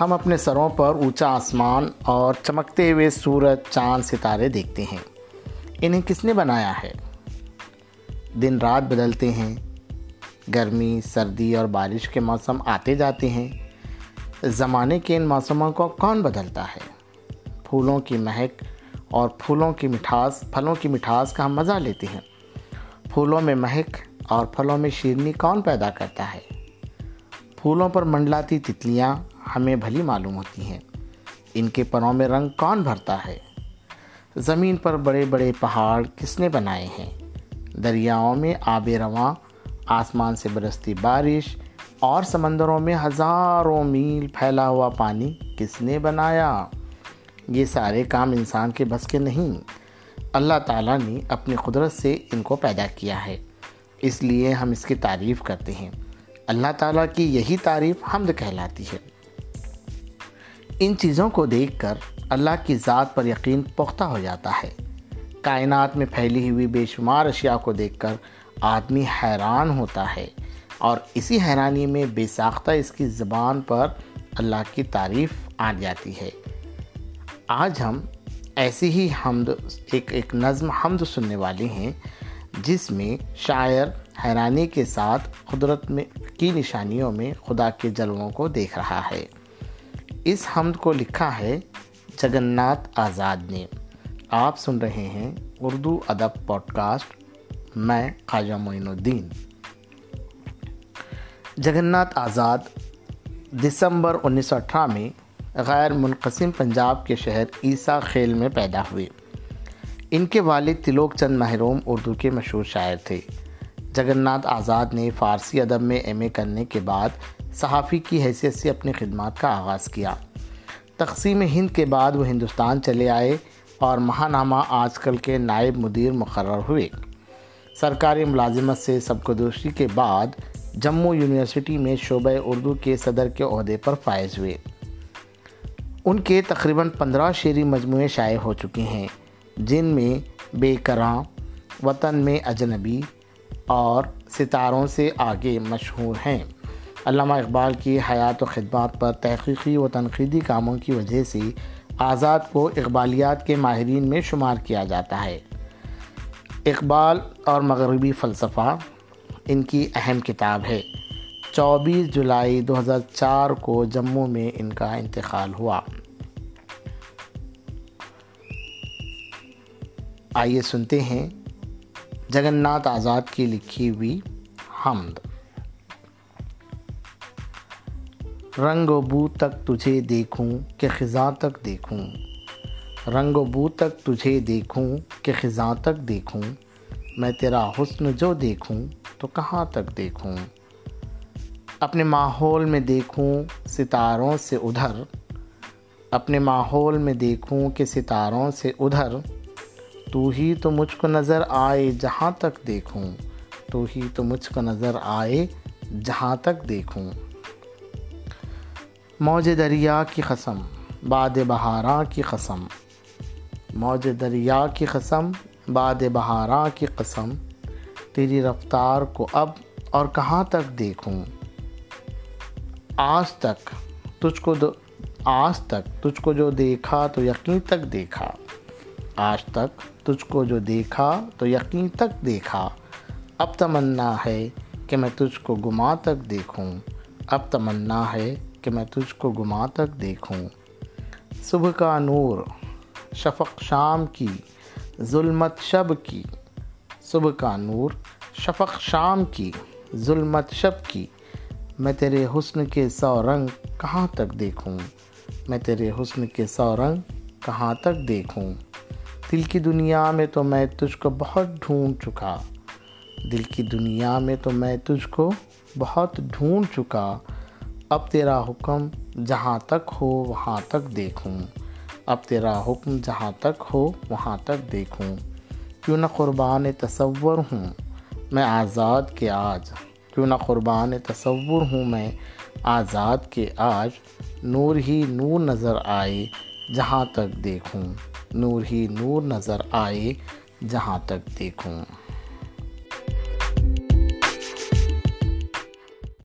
ہم اپنے سروں پر اونچا آسمان اور چمکتے ہوئے سورج، چاند، ستارے دیکھتے ہیں۔ انہیں کس نے بنایا ہے؟ دن رات بدلتے ہیں، گرمی، سردی اور بارش کے موسم آتے جاتے ہیں۔ زمانے کے ان موسموں کو کون بدلتا ہے؟ پھولوں کی مہک اور پھولوں کی مٹھاس، پھلوں کی مٹھاس کا ہم مزہ لیتے ہیں۔ پھولوں میں مہک اور پھلوں میں شیرنی کون پیدا کرتا ہے؟ پھولوں پر منڈلاتی تتلیاں ہمیں بھلی معلوم ہوتی ہیں۔ ان کے پروں میں رنگ کون بھرتا ہے؟ زمین پر بڑے بڑے پہاڑ کس نے بنائے ہیں؟ دریاؤں میں آب رواں، آسمان سے برستی بارش اور سمندروں میں ہزاروں میل پھیلا ہوا پانی کس نے بنایا؟ یہ سارے کام انسان کے بس کے نہیں۔ اللہ تعالیٰ نے اپنی قدرت سے ان کو پیدا کیا ہے۔ اس لیے ہم اس کی تعریف کرتے ہیں۔ اللہ تعالیٰ کی یہی تعریف حمد کہلاتی ہے۔ ان چیزوں کو دیکھ کر اللہ کی ذات پر یقین پختہ ہو جاتا ہے۔ کائنات میں پھیلی ہوئی بے شمار اشیاء کو دیکھ کر آدمی حیران ہوتا ہے اور اسی حیرانی میں بے ساختہ اس کی زبان پر اللہ کی تعریف آ جاتی ہے۔ آج ہم ایسی ہی حمد، ایک ایک نظم حمد سننے والے ہیں، جس میں شاعر حیرانی کے ساتھ قدرت میں کی نشانیوں میں خدا کے جلووں کو دیکھ رہا ہے۔ اس حمد کو لکھا ہے جگنات آزاد نے۔ آپ سن رہے ہیں اردو ادب پوڈ کاسٹ میں خواجہ معین الدین۔ جگنات آزاد دسمبر انیس سو اٹھارہ میں غیر منقسم پنجاب کے شہر عیسیٰ خیل میں پیدا ہوئے۔ ان کے والد تلوک چند محروم اردو کے مشہور شاعر تھے۔ جگنات آزاد نے فارسی ادب میں ایم اے کرنے کے بعد صحافی کی حیثیت سے اپنی خدمات کا آغاز کیا۔ تقسیم ہند کے بعد وہ ہندوستان چلے آئے اور ماہنامہ آج کل کے نائب مدیر مقرر ہوئے۔ سرکاری ملازمت سے سب کو کے بعد جموں یونیورسٹی میں شعبہ اردو کے صدر کے عہدے پر فائز ہوئے۔ ان کے تقریباً پندرہ شعری مجموعے شائع ہو چکے ہیں، جن میں بے کراں، وطن میں اجنبی اور ستاروں سے آگے مشہور ہیں۔ علامہ اقبال کی حیات و خدمات پر تحقیقی و تنقیدی کاموں کی وجہ سے آزاد کو اقبالیات کے ماہرین میں شمار کیا جاتا ہے۔ اقبال اور مغربی فلسفہ ان کی اہم کتاب ہے۔ چوبیس جولائی دو ہزار چار کو جموں میں ان کا انتقال ہوا۔ آئیے سنتے ہیں جگن آزاد کی لکھی ہوئی حمد۔ رنگ و بو تک تجھے دیکھوں کہ خزاں تک دیکھوں۔ رنگ و بو تک تجھے دیکھوں کہ خزاں تک دیکھوں۔ میں تیرا حسن جو دیکھوں تو کہاں تک دیکھوں۔ اپنے ماحول میں دیکھوں ستاروں سے ادھر۔ اپنے ماحول میں دیکھوں کہ ستاروں سے ادھر۔ تو ہی تو مجھ کو نظر آئے جہاں تک دیکھوں۔ تو ہی تو مجھ کو نظر آئے جہاں تک دیکھوں۔ موج دریا کی قسم، باد بہاراں کی قسم۔ موج دریا کی قسم، باد بہاراں کی قسم۔ تیری رفتار کو اب اور کہاں تک دیکھوں؟ آج تک تجھ کو آج تک تجھ کو جو دیکھا تو یقین تک دیکھا۔ آج تک تجھ کو جو دیکھا تو یقین تک دیکھا۔ اب تمنا ہے کہ میں تجھ کو گما تک دیکھوں۔ اب تمنا ہے کہ میں تجھ کو گما تک دیکھوں۔ صبح کا نور، شفق شام کی، ظلمت شب کی۔ صبح کا نور، شفق شام کی، ظلمت شب کی۔ میں تیرے حسن کے سو رنگ کہاں تک دیکھوں؟ میں تیرے حسن کے سو رنگ کہاں تک دیکھوں؟ دل کی دنیا میں تو میں تجھ کو بہت ڈھونڈ چکا۔ دل کی دنیا میں تو میں تجھ کو بہت ڈھونڈ چکا۔ اب تیرا حکم جہاں تک ہو وہاں تک دیکھوں۔ اب تیرا حکم جہاں تک ہو وہاں تک دیکھوں۔ کیوں نہ قربان تصور ہوں میں آزاد کے آج۔ کیوں نہ قربان تصور ہوں میں آزاد کے آج۔ نور ہی نور نظر آئے جہاں تک دیکھوں۔ نور ہی نور نظر آئے جہاں تک دیکھوں۔